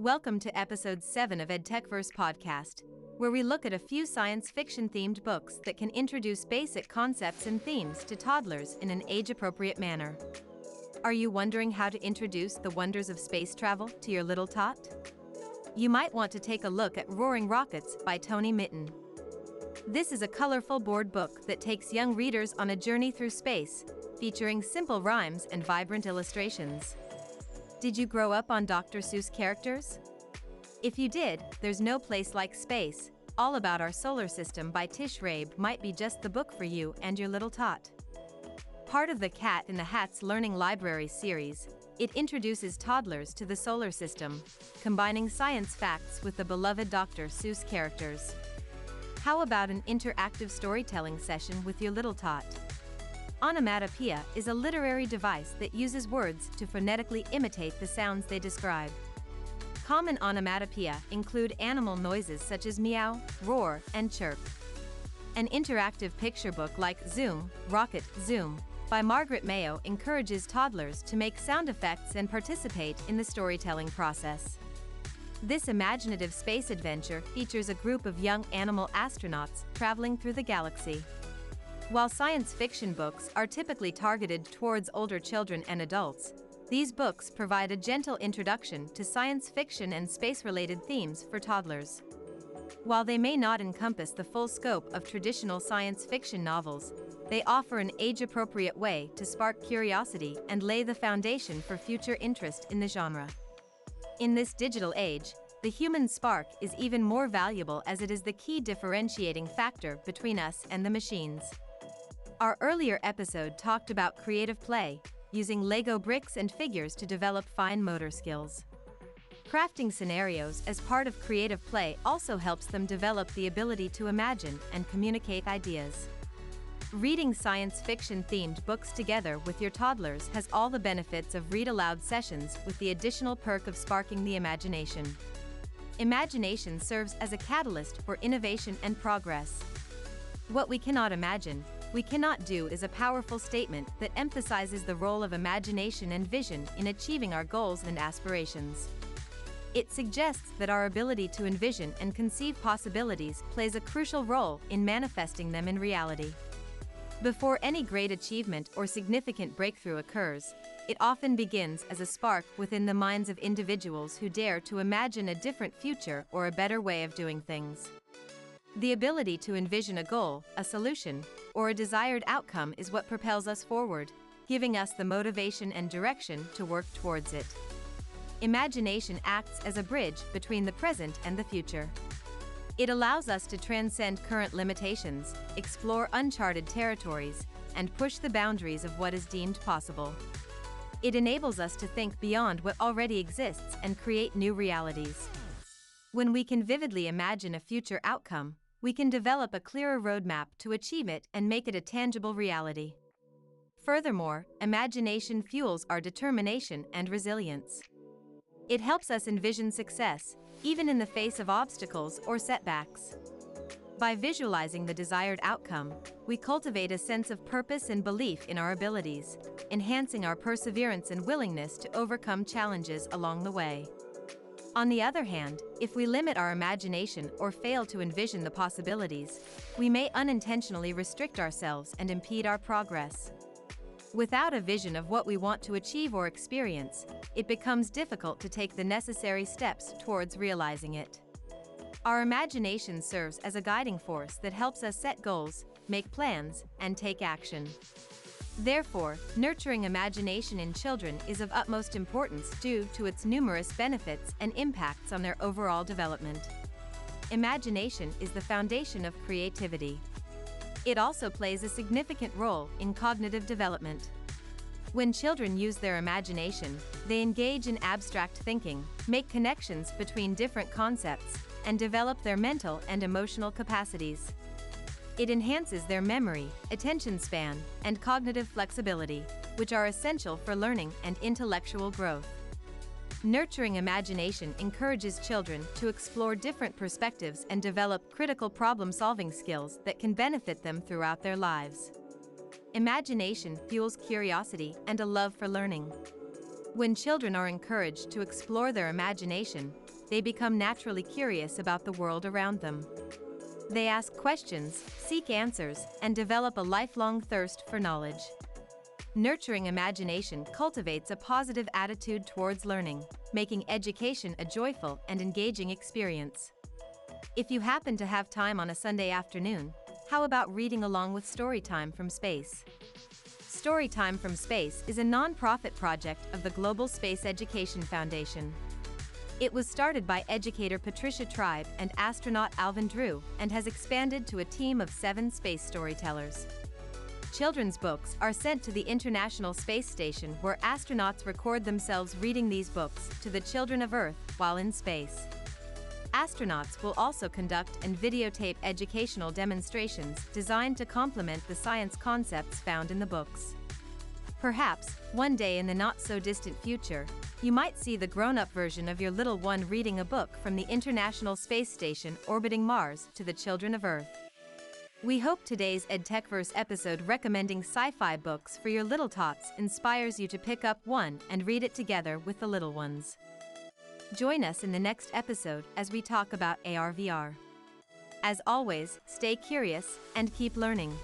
Welcome to episode 7 of EdTechverse podcast, where we look at a few science fiction themed books that can introduce basic concepts and themes to toddlers in an age appropriate manner. Are you wondering how to introduce the wonders of space travel to your little tot? You might want to take a look at Roaring Rockets by Tony Mitton. This is a colorful board book that takes young readers on a journey through space, featuring simple rhymes and vibrant illustrations. Did you grow up on Dr. Seuss characters? If you did, There's No Place Like Space, All About Our Solar System by Tish Rabe might be just the book for you and your little tot. Part of the Cat in the Hat's Learning Library series, it introduces toddlers to the solar system, combining science facts with the beloved Dr. Seuss characters. How about an interactive storytelling session with your little tot? Onomatopoeia is a literary device that uses words to phonetically imitate the sounds they describe. Common onomatopoeia include animal noises such as meow, roar, and chirp. An interactive picture book like Zoom, Rocket, Zoom, by Margaret Mayo encourages toddlers to make sound effects and participate in the storytelling process. This imaginative space adventure features a group of young animal astronauts traveling through the galaxy. While science fiction books are typically targeted towards older children and adults, these books provide a gentle introduction to science fiction and space-related themes for toddlers. While they may not encompass the full scope of traditional science fiction novels, they offer an age-appropriate way to spark curiosity and lay the foundation for future interest in the genre. In this digital age, the human spark is even more valuable as it is the key differentiating factor between us and the machines. Our earlier episode talked about creative play, using Lego bricks and figures to develop fine motor skills. Crafting scenarios as part of creative play also helps them develop the ability to imagine and communicate ideas. Reading science fiction themed books together with your toddlers has all the benefits of read aloud sessions with the additional perk of sparking the imagination. Imagination serves as a catalyst for innovation and progress. What we cannot imagine, we cannot do is a powerful statement that emphasizes the role of imagination and vision in achieving our goals and aspirations. It suggests that our ability to envision and conceive possibilities plays a crucial role in manifesting them in reality. Before any great achievement or significant breakthrough occurs, it often begins as a spark within the minds of individuals who dare to imagine a different future or a better way of doing things. The ability to envision a goal, a solution, or a desired outcome is what propels us forward, giving us the motivation and direction to work towards it. Imagination acts as a bridge between the present and the future. It allows us to transcend current limitations, explore uncharted territories, and push the boundaries of what is deemed possible. It enables us to think beyond what already exists and create new realities. When we can vividly imagine a future outcome, we can develop a clearer roadmap to achieve it and make it a tangible reality. Furthermore, imagination fuels our determination and resilience. It helps us envision success, even in the face of obstacles or setbacks. By visualizing the desired outcome, we cultivate a sense of purpose and belief in our abilities, enhancing our perseverance and willingness to overcome challenges along the way. On the other hand, if we limit our imagination or fail to envision the possibilities, we may unintentionally restrict ourselves and impede our progress. Without a vision of what we want to achieve or experience, it becomes difficult to take the necessary steps towards realizing it. Our imagination serves as a guiding force that helps us set goals, make plans, and take action. Therefore, nurturing imagination in children is of utmost importance due to its numerous benefits and impacts on their overall development. Imagination is the foundation of creativity. It also plays a significant role in cognitive development. When children use their imagination, they engage in abstract thinking, make connections between different concepts, and develop their mental and emotional capacities. It enhances their memory, attention span, and cognitive flexibility, which are essential for learning and intellectual growth. Nurturing imagination encourages children to explore different perspectives and develop critical problem-solving skills that can benefit them throughout their lives. Imagination fuels curiosity and a love for learning. When children are encouraged to explore their imagination, they become naturally curious about the world around them. They ask questions, seek answers, and develop a lifelong thirst for knowledge. Nurturing imagination cultivates a positive attitude towards learning, making education a joyful and engaging experience. If you happen to have time on a Sunday afternoon, how about reading along with Storytime from Space? Storytime from Space is a non-profit project of the Global Space Education Foundation. It was started by educator Patricia Tribe and astronaut Alvin Drew and has expanded to a team of seven space storytellers. Children's books are sent to the International Space Station where astronauts record themselves reading these books to the children of Earth while in space. Astronauts will also conduct and videotape educational demonstrations designed to complement the science concepts found in the books. Perhaps, one day in the not-so-distant future, you might see the grown-up version of your little one reading a book from the International Space Station orbiting Mars to the children of Earth. We hope today's EdTechverse episode recommending sci-fi books for your little tots inspires you to pick up one and read it together with the little ones. Join us in the next episode as we talk about AR/VR. As always, stay curious and keep learning.